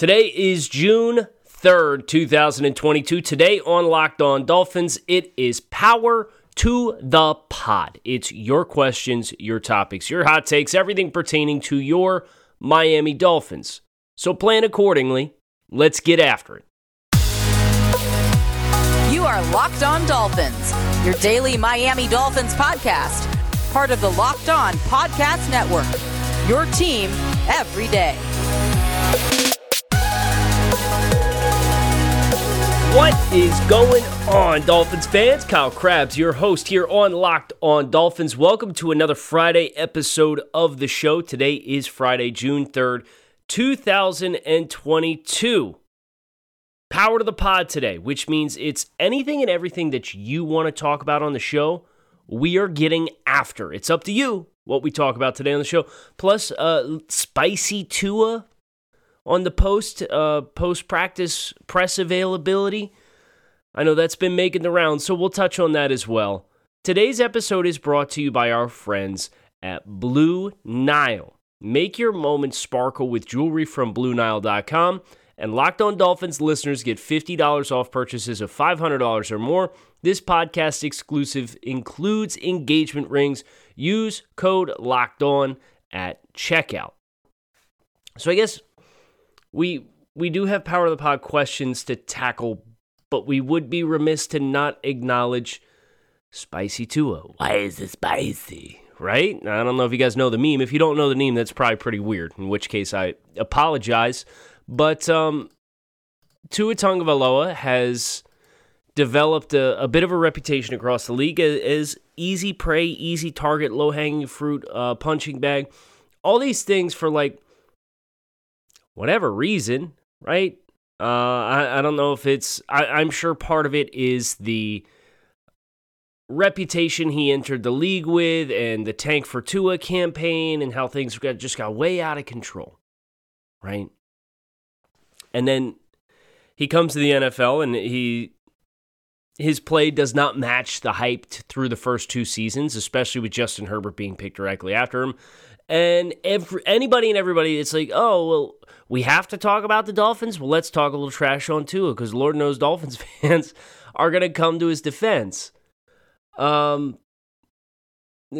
Today is June 3rd, 2022. Today on Locked On Dolphins, it is power to the pod. It's your questions, your topics, your hot takes, everything pertaining to your Miami Dolphins. So plan accordingly. Let's get after it. You are Locked On Dolphins, your daily Miami Dolphins podcast, part of the Locked On Podcast Network. Your team every day. What is going on, Dolphins fans? Kyle Crabbs, your host here on Locked On Dolphins. Welcome to another Friday episode of the show. Today is Friday, June 3rd, 2022. Power to the pod today, which means it's anything and everything that you want to talk about on the show, we are getting after. It's up to you what we talk about today on the show. Plus, uh, spicy Tua on the post uh, post practice press availability. I know that's been making the rounds, so we'll touch on that as well. Today's episode is brought to you by our friends at Blue Nile. Make your moments sparkle with jewelry from BlueNile.com. And Locked On Dolphins listeners get $50 off purchases of $500 or more. This podcast exclusive includes engagement rings. Use code Locked On at checkout. So I guess we we do have power of the pod questions to tackle, but we would be remiss to not acknowledge Spicy Tua. Why is it spicy? Right? I don't know if you guys know the meme. If you don't know the meme, that's probably pretty weird. In which case, I apologize. But um, Tua Tagovailoa has developed a, a, bit of a reputation across the league as, as easy prey, easy target, low hanging fruit, uh, punching bag. All these things for like whatever reason, right? Uh, I, I don't know if it's, I, I'm sure part of it is the reputation he entered the league with and the Tank for Tua campaign and how things got, just got way out of control, right? And then he comes to the NFL and he his play does not match the hype through the first two seasons, especially with Justin Herbert being picked directly after him. And every, anybody and everybody, it's like, oh, well, we have to talk about the Dolphins. Well, let's talk a little trash on Tua because Lord knows Dolphins fans are going to come to his defense. Um,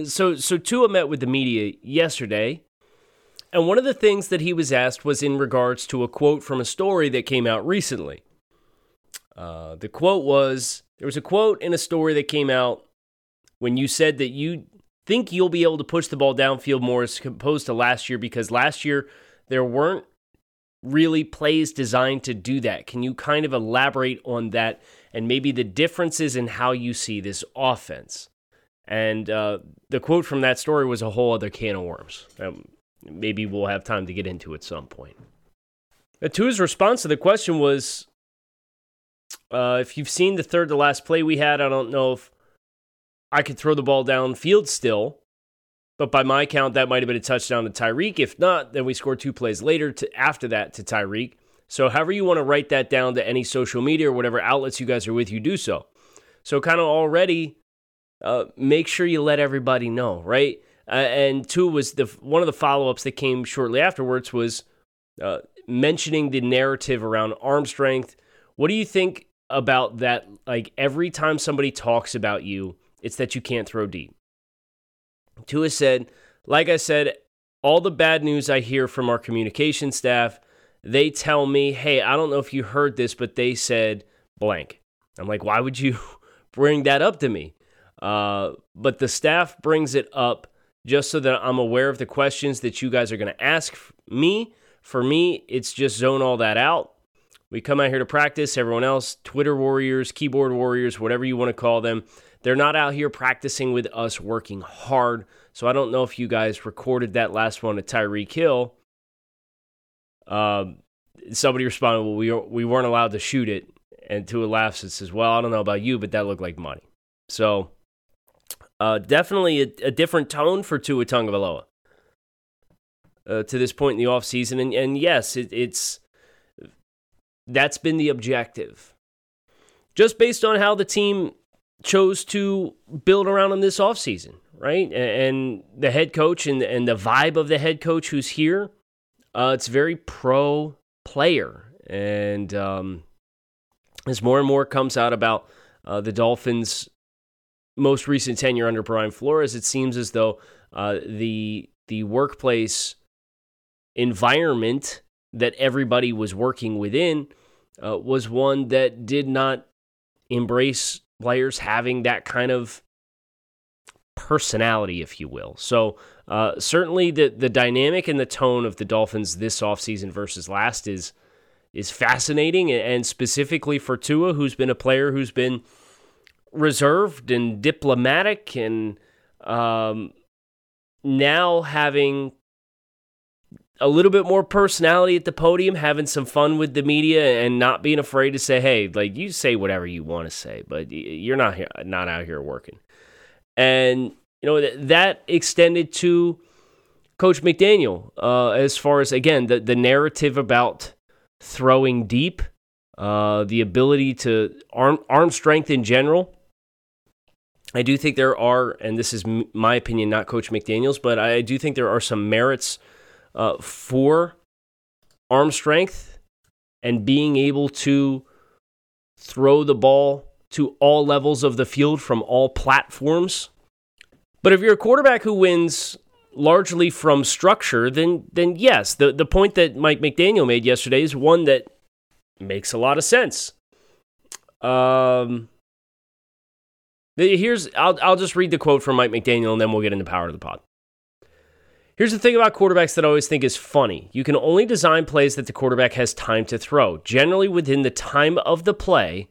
so so Tua met with the media yesterday, and one of the things that he was asked was in regards to a quote from a story that came out recently. Uh, the quote was there was a quote in a story that came out when you said that you think you'll be able to push the ball downfield more as opposed to last year because last year there weren't really plays designed to do that. Can you kind of elaborate on that and maybe the differences in how you see this offense? And uh, the quote from that story was a whole other can of worms. Um, maybe we'll have time to get into at some point. Tua's response to the question was uh, if you've seen the third to last play we had, I don't know if I could throw the ball downfield still. But by my count, that might have been a touchdown to Tyreek. If not, then we scored two plays later to after that to Tyreek. So however you want to write that down to any social media or whatever outlets you guys are with, you do so. So kind of already uh, make sure you let everybody know, right? Uh, and two was the one of the follow ups that came shortly afterwards was uh, mentioning the narrative around arm strength. What do you think about that? Like every time somebody talks about you, it's that you can't throw deep. Tua said, like I said, all the bad news I hear from our communication staff, they tell me, hey, I don't know if you heard this, but they said blank. I'm like, why would you bring that up to me? Uh, but the staff brings it up just so that I'm aware of the questions that you guys are going to ask me. For me, it's just zone all that out. We come out here to practice. Everyone else, Twitter warriors, keyboard warriors, whatever you want to call them, they're not out here practicing with us working hard. So I don't know if you guys recorded that last one to Tyreek Hill. Um, somebody responded, "Well, we we weren't allowed to shoot it," and Tua laughs and says, "Well, I don't know about you, but that looked like money." So, uh, definitely a, a, different tone for Tua Tagovailoa uh, to this point in the offseason. and and yes, it, it's that's been the objective. Just based on how the team chose to build around him this offseason, right? And the head coach and, and the vibe of the head coach who's here, uh, it's very pro player. And um, as more and more comes out about uh, the Dolphins' most recent tenure under Brian Flores, it seems as though uh, the the workplace environment that everybody was working within uh, was one that did not embrace players having that kind of personality, if you will. So uh, certainly the the dynamic and the tone of the Dolphins this offseason versus last is is fascinating, and specifically for Tua, who's been a player who's been reserved and diplomatic, and um, now having a little bit more personality at the podium, having some fun with the media, and not being afraid to say, "Hey, like you say whatever you want to say, but you're not here, not out here working." And you know that extended to Coach McDaniel uh, as far as again the the narrative about throwing deep, uh, the ability to arm arm strength in general. I do think there are, and this is my opinion, not Coach McDaniel's, but I do think there are some merits uh, for arm strength and being able to throw the ball to all levels of the field from all platforms. But if you're a quarterback who wins largely from structure, then then yes, the the point that Mike McDaniel made yesterday is one that makes a lot of sense. Um, here's I'll I'll just read the quote from Mike McDaniel and then we'll get into power of the pod. Here's the thing about quarterbacks that I always think is funny. You can only design plays that the quarterback has time to throw. Generally within the time of the play,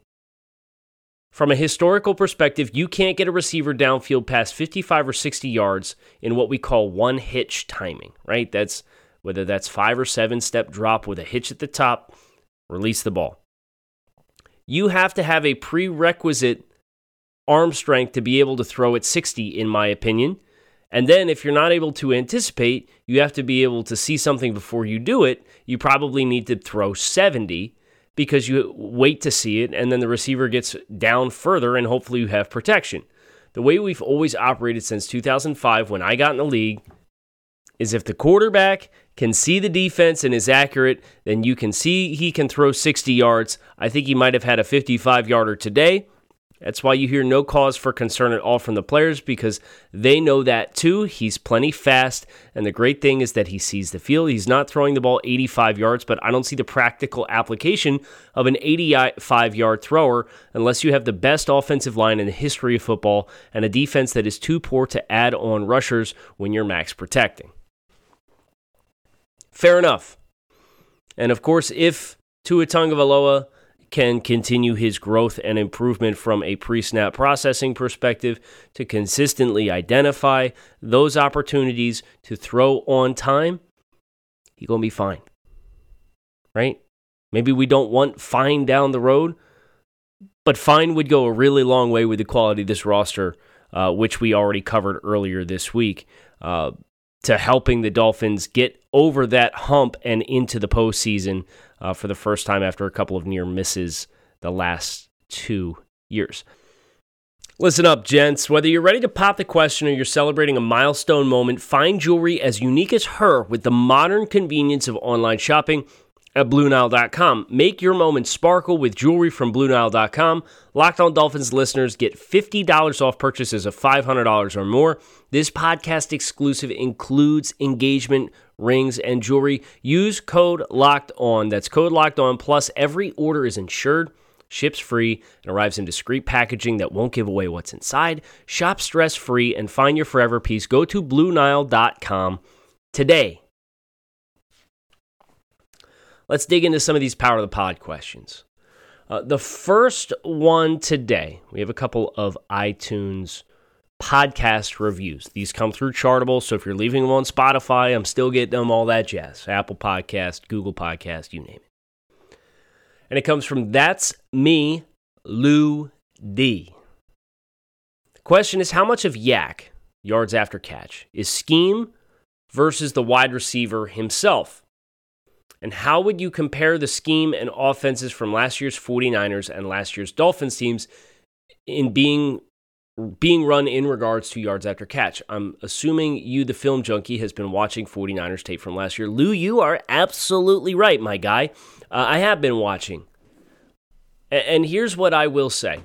from a historical perspective, you can't get a receiver downfield past 55 or 60 yards in what we call one hitch timing, right? That's whether that's five or seven step drop with a hitch at the top, release the ball. You have to have a prerequisite arm strength to be able to throw at 60, in my opinion. And then, if you're not able to anticipate, you have to be able to see something before you do it. You probably need to throw 70 because you wait to see it and then the receiver gets down further and hopefully you have protection. The way we've always operated since 2005 when I got in the league is if the quarterback can see the defense and is accurate, then you can see he can throw 60 yards. I think he might have had a 55 yarder today. That's why you hear no cause for concern at all from the players because they know that too. He's plenty fast. And the great thing is that he sees the field. He's not throwing the ball 85 yards, but I don't see the practical application of an 85 yard thrower unless you have the best offensive line in the history of football and a defense that is too poor to add on rushers when you're max protecting. Fair enough. And of course, if Tua Tagovailoa can continue his growth and improvement from a pre snap processing perspective to consistently identify those opportunities to throw on time, he's going to be fine. Right? Maybe we don't want fine down the road, but fine would go a really long way with the quality of this roster, uh, which we already covered earlier this week, uh, to helping the Dolphins get over that hump and into the postseason uh, for the first time after a couple of near misses the last two years. Listen up, gents. Whether you're ready to pop the question or you're celebrating a milestone moment, find jewelry as unique as her with the modern convenience of online shopping at BlueNile.com. Make your moment sparkle with jewelry from BlueNile.com. Locked on Dolphins listeners get $50 off purchases of $500 or more. This podcast exclusive includes engagement rings, and jewelry. Use code LOCKED ON. That's code LOCKED ON. Plus, every order is insured, ships free, and arrives in discreet packaging that won't give away what's inside. Shop stress free and find your forever piece. Go to BlueNile.com today. Let's dig into some of these Power of the Pod questions. Uh, the first one today, we have a couple of iTunes podcast reviews. These come through Chartable, so if you're leaving them on Spotify, I'm still getting them all that jazz. Apple Podcast, Google Podcast, you name it. And it comes from That's Me, Lou D. Question is how much of YAC, yards after catch, is scheme versus the wide receiver himself? And how would you compare the scheme and offenses from last year's 49ers and last year's Dolphins teams in being being run in regards to yards after catch. I'm assuming you, the film junkie, has been watching 49ers tape from last year. Lou, you are absolutely right, my guy. Uh, I have been watching. And here's what I will say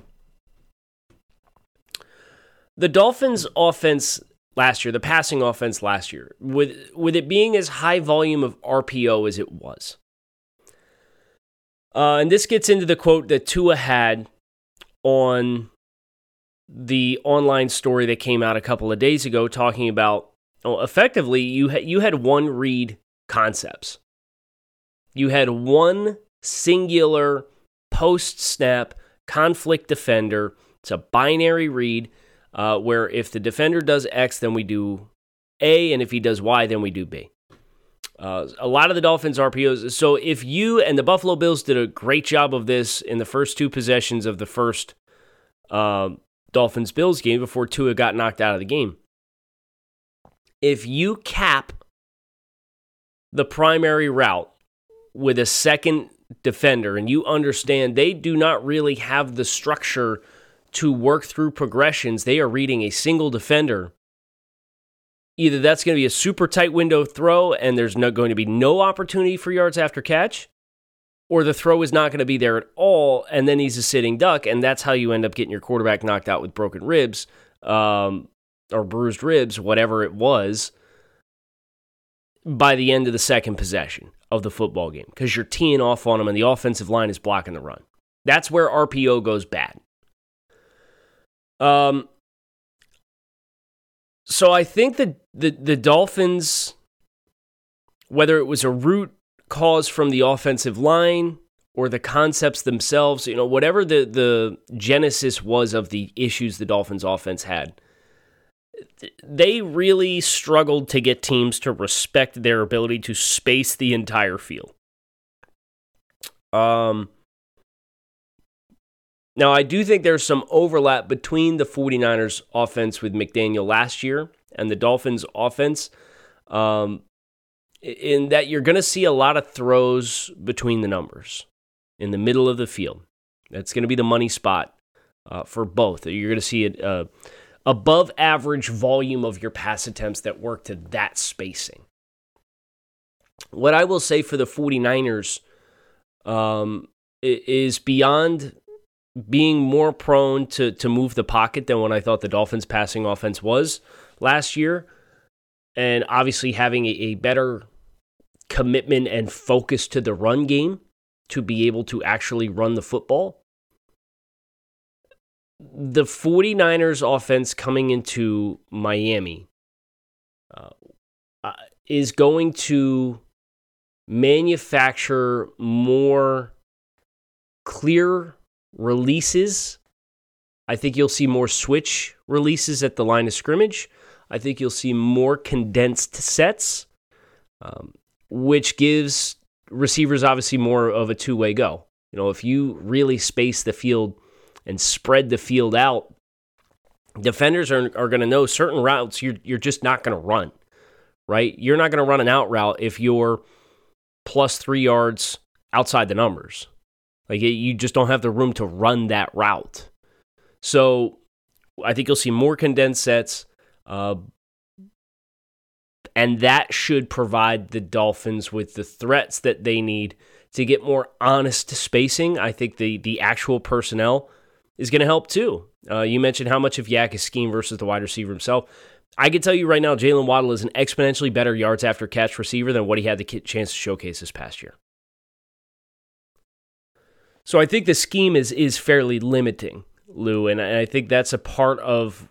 the Dolphins' offense last year, the passing offense last year, with, with it being as high volume of RPO as it was. Uh, and this gets into the quote that Tua had on the online story that came out a couple of days ago talking about well, effectively you had you had one read concepts. You had one singular post snap conflict defender. It's a binary read uh, where if the defender does X, then we do A, and if he does Y, then we do B. Uh, a lot of the Dolphins RPOs. So if you and the Buffalo Bills did a great job of this in the first two possessions of the first uh, Dolphins Bills game before Tua got knocked out of the game. If you cap the primary route with a second defender and you understand they do not really have the structure to work through progressions, they are reading a single defender. Either that's going to be a super tight window throw and there's no, going to be no opportunity for yards after catch, or the throw is not going to be there at all, and then he's a sitting duck, and that's how you end up getting your quarterback knocked out with broken ribs um, or bruised ribs, whatever it was, by the end of the second possession of the football game because you're teeing off on them and the offensive line is blocking the run. That's where RPO goes bad. Um, so I think that the the Dolphins, whether it was a root cause from the offensive line or the concepts themselves, you know, whatever the, the genesis was of the issues the Dolphins offense had, they really struggled to get teams to respect their ability to space the entire field. Um, now, I do think there's some overlap between the 49ers offense with McDaniel last year and the Dolphins offense. Um, in that you're going to see a lot of throws between the numbers in the middle of the field. That's going to be the money spot uh, for both. You're going to see a, uh, above average volume of your pass attempts that work to that spacing. What I will say for the 49ers um, is beyond being more prone to, to move the pocket than what I thought the Dolphins' passing offense was last year. And obviously having a, a better commitment and focus to the run game to be able to actually run the football. The 49ers offense coming into Miami uh, uh, is going to manufacture more clear releases. I think you'll see more switch releases at the line of scrimmage. I think you'll see more condensed sets. Um, which gives receivers obviously more of a two way go. You know, if you really space the field and spread the field out, defenders are, are going to know certain routes you're, you're just not going to run, right? You're not going to run an out route if you're plus three yards outside the numbers. Like you just don't have the room to run that route. So I think you'll see more condensed sets. Uh, and that should provide the Dolphins with the threats that they need to get more honest spacing. I think the the actual personnel is going to help too. Uh, you mentioned how much of YAC is scheme versus the wide receiver himself. I can tell you right now, Jaylen Waddle is an exponentially better yards after catch receiver than what he had the chance to showcase this past year. So I think the scheme is is fairly limiting, Lou, and I think that's a part of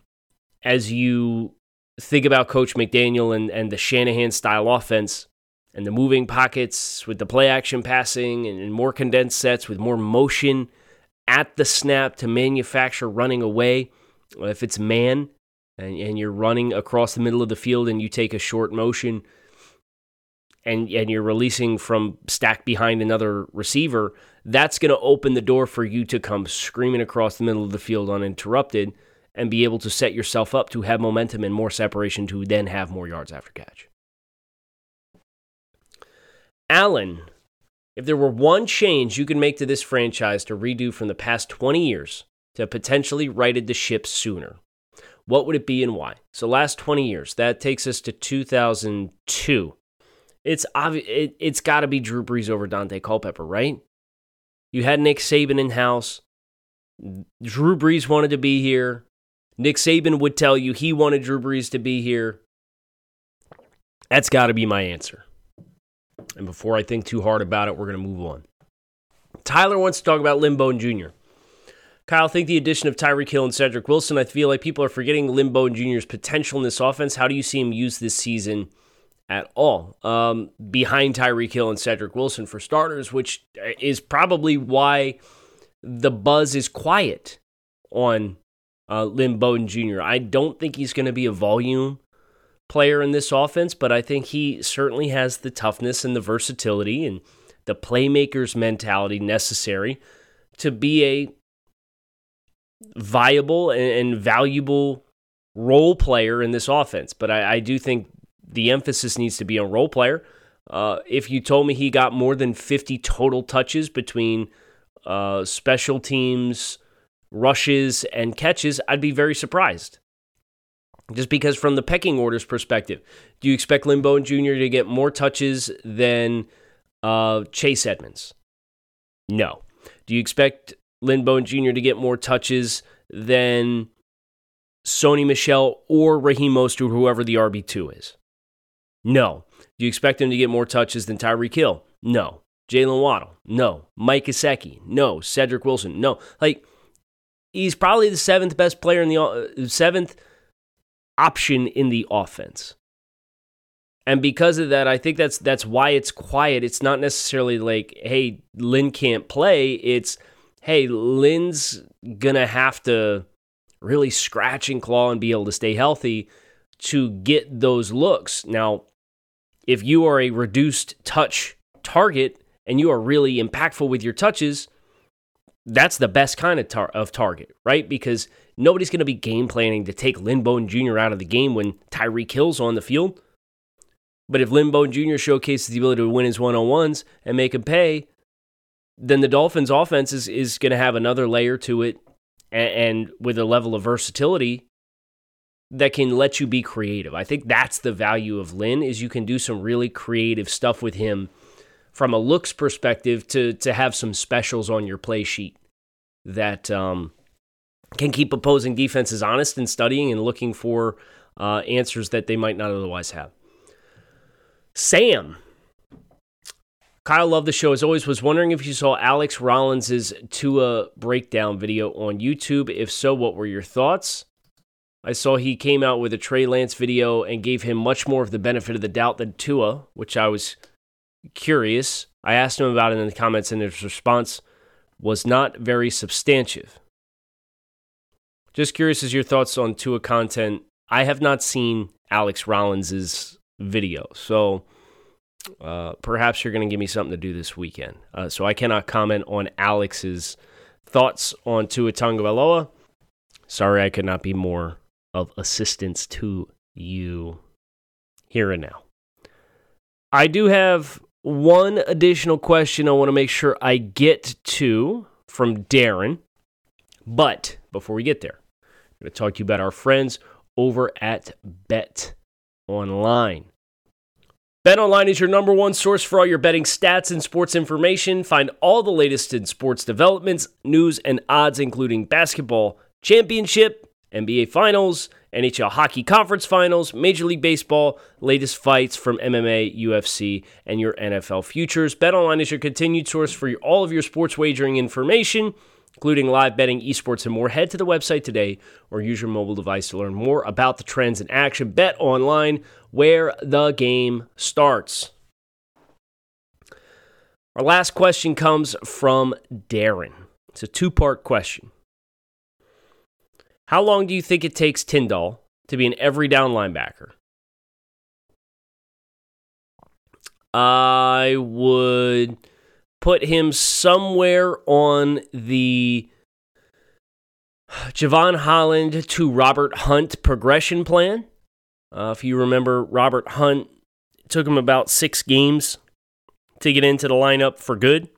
as you think about Coach McDaniel and, and the Shanahan style offense and the moving pockets with the play action passing and, and more condensed sets with more motion at the snap to manufacture running away. If it's man and, and you're running across the middle of the field and you take a short motion and, and you're releasing from stack behind another receiver, that's going to open the door for you to come screaming across the middle of the field uninterrupted and be able to set yourself up to have momentum and more separation to then have more yards after catch. Allen, if there were one change you could make to this franchise to redo from the past 20 years to potentially righted the ship sooner, what would it be and why? So last 20 years, that takes us to 2002. It's obvious it, it's got to be Drew Brees over Daunte Culpepper, right? You had Nick Saban in house. Drew Brees wanted to be here. Nick Saban would tell you he wanted Drew Brees to be here. That's got to be my answer. And before I think too hard about it, we're going to move on. Tyler wants to talk about Bowden Jr. Kyle, think the addition of Tyreek Hill and Cedric Wilson, I feel like people are forgetting Bowden Jr.'s potential in this offense. How do you see him used this season at all? Um, behind Tyreek Hill and Cedric Wilson for starters, which is probably why the buzz is quiet on uh, Lynn Bowden Jr. I don't think he's going to be a volume player in this offense, but I think he certainly has the toughness and the versatility and the playmaker's mentality necessary to be a viable and, valuable role player in this offense. But I, I, do think the emphasis needs to be on role player. Uh, if you told me he got more than 50 total touches between uh, special teams, rushes, and catches, I'd be very surprised. Just because, from the pecking orders perspective, do you expect Lynn Bowden Jr. to get more touches than uh, Chase Edmonds? No. Do you expect Lynn Bowden Jr. to get more touches than Sony Michel or Raheem Mostert, whoever the RB2 is? No. Do you expect him to get more touches than Tyreek Hill? No. Jaylen Waddle? No. Mike Gesicki? No. Cedric Wilson? No. Like, he's probably the seventh best player in the uh, seventh option in the offense. And because of that, I think that's that's why it's quiet. It's not necessarily like, hey, Lynn can't play. It's hey, Lynn's gonna have to really scratch and claw and be able to stay healthy to get those looks. Now, if you are a reduced touch target and you are really impactful with your touches, that's the best kind of, tar- of target, right? Because nobody's going to be game planning to take Lynn Bowden Jr. out of the game when Tyreek Hill's on the field. But if Lynn Bowden Jr. showcases the ability to win his one on ones and make him pay, then the Dolphins' offense is, is going to have another layer to it and, and with a level of versatility that can let you be creative. I think that's the value of Lynn is you can do some really creative stuff with him from a looks perspective to to have some specials on your play sheet that um, can keep opposing defenses honest and studying and looking for uh, answers that they might not otherwise have. Sam. Kyle loved the show as always. Was wondering if you saw Alex Rollins's Tua breakdown video on YouTube. If so, what were your thoughts? I saw he came out with a Trey Lance video and gave him much more of the benefit of the doubt than Tua, which I was curious. I asked him about it in the comments, and his response was not very substantive. Just curious as your thoughts on Tua content. I have not seen Alex Rollins's video, so uh, perhaps you're going to give me something to do this weekend. Uh, so I cannot comment on Alex's thoughts on Tua Tagovailoa. Sorry, I could not be more of assistance to you here and now. I do have one additional question I want to make sure I get to from Darren. But before we get there, I'm going to talk to you about our friends over at Bet Online. Bet Online is your number one source for all your betting stats and sports information. Find all the latest in sports developments, news, and odds, including basketball championship, NBA finals, NHL Hockey Conference Finals, Major League Baseball, latest fights from MMA, UFC, and your NFL futures. BetOnline is your continued source for all of your sports wagering information, including live betting, esports, and more. Head to the website today or use your mobile device to learn more about the trends in action. Bet online, where the game starts. Our last question comes from Darren. It's a two part question. How long do you think it takes Tindall to be an every down linebacker? I would put him somewhere on the Jevon Holland to Robert Hunt progression plan. Uh, if you remember, Robert Hunt took him about six games to get into the lineup for good.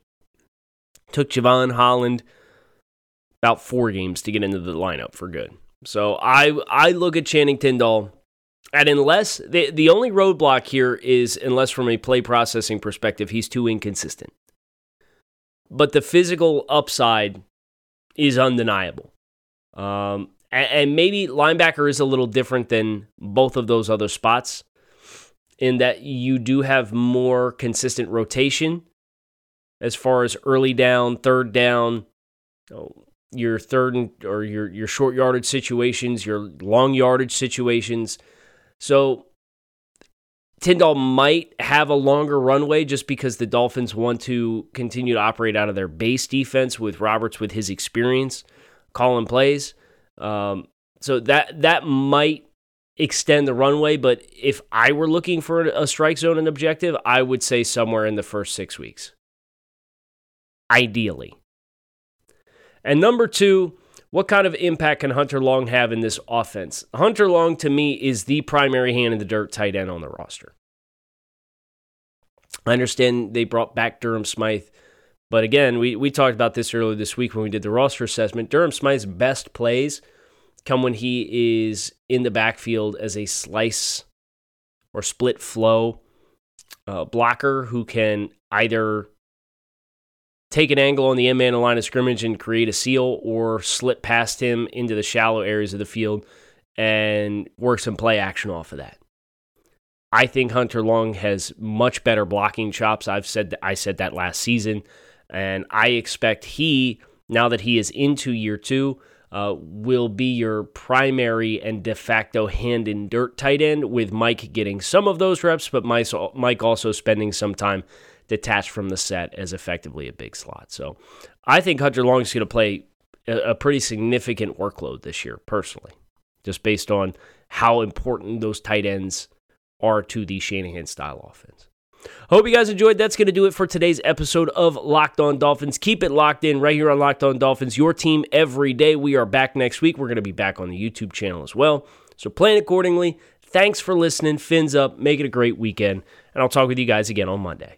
Took Jevon Holland about four games to get into the lineup for good. So I I look at Channing Tindall, and unless the the only roadblock here is unless from a play processing perspective he's too inconsistent. But the physical upside is undeniable. Um, and, and maybe linebacker is a little different than both of those other spots in that you do have more consistent rotation as far as early down, third down, your third and, or your your short yardage situations, your long yardage situations. So Tindall might have a longer runway just because the Dolphins want to continue to operate out of their base defense with Roberts with his experience calling plays. Um, so that that might extend the runway, but if I were looking for a strike zone and objective, I would say somewhere in the first six weeks. Ideally. And number two, what kind of impact can Hunter Long have in this offense? Hunter Long, to me, is the primary hand in the dirt tight end on the roster. I understand they brought back Durham Smythe, but again, we, we talked about this earlier this week when we did the roster assessment. Durham Smythe's best plays come when he is in the backfield as a slice or split flow uh, blocker who can either take an angle on the end man of line of scrimmage and create a seal or slip past him into the shallow areas of the field and work some play action off of that. I think Hunter Long has much better blocking chops. I've said I said that last season, and I expect he now that he is into year two uh, will be your primary and de facto hand in dirt tight end with Mike getting some of those reps, but Mike also spending some time detached from the set as effectively a big slot. So I think Hunter Long is going to play a, pretty significant workload this year, personally, just based on how important those tight ends are to the Shanahan style offense. Hope you guys enjoyed. That's going to do it for today's episode of Locked On Dolphins. Keep it locked in right here on Locked On Dolphins, your team every day. We are back next week. We're going to be back on the YouTube channel as well. So plan accordingly. Thanks for listening. Fins up. Make it a great weekend. And I'll talk with you guys again on Monday.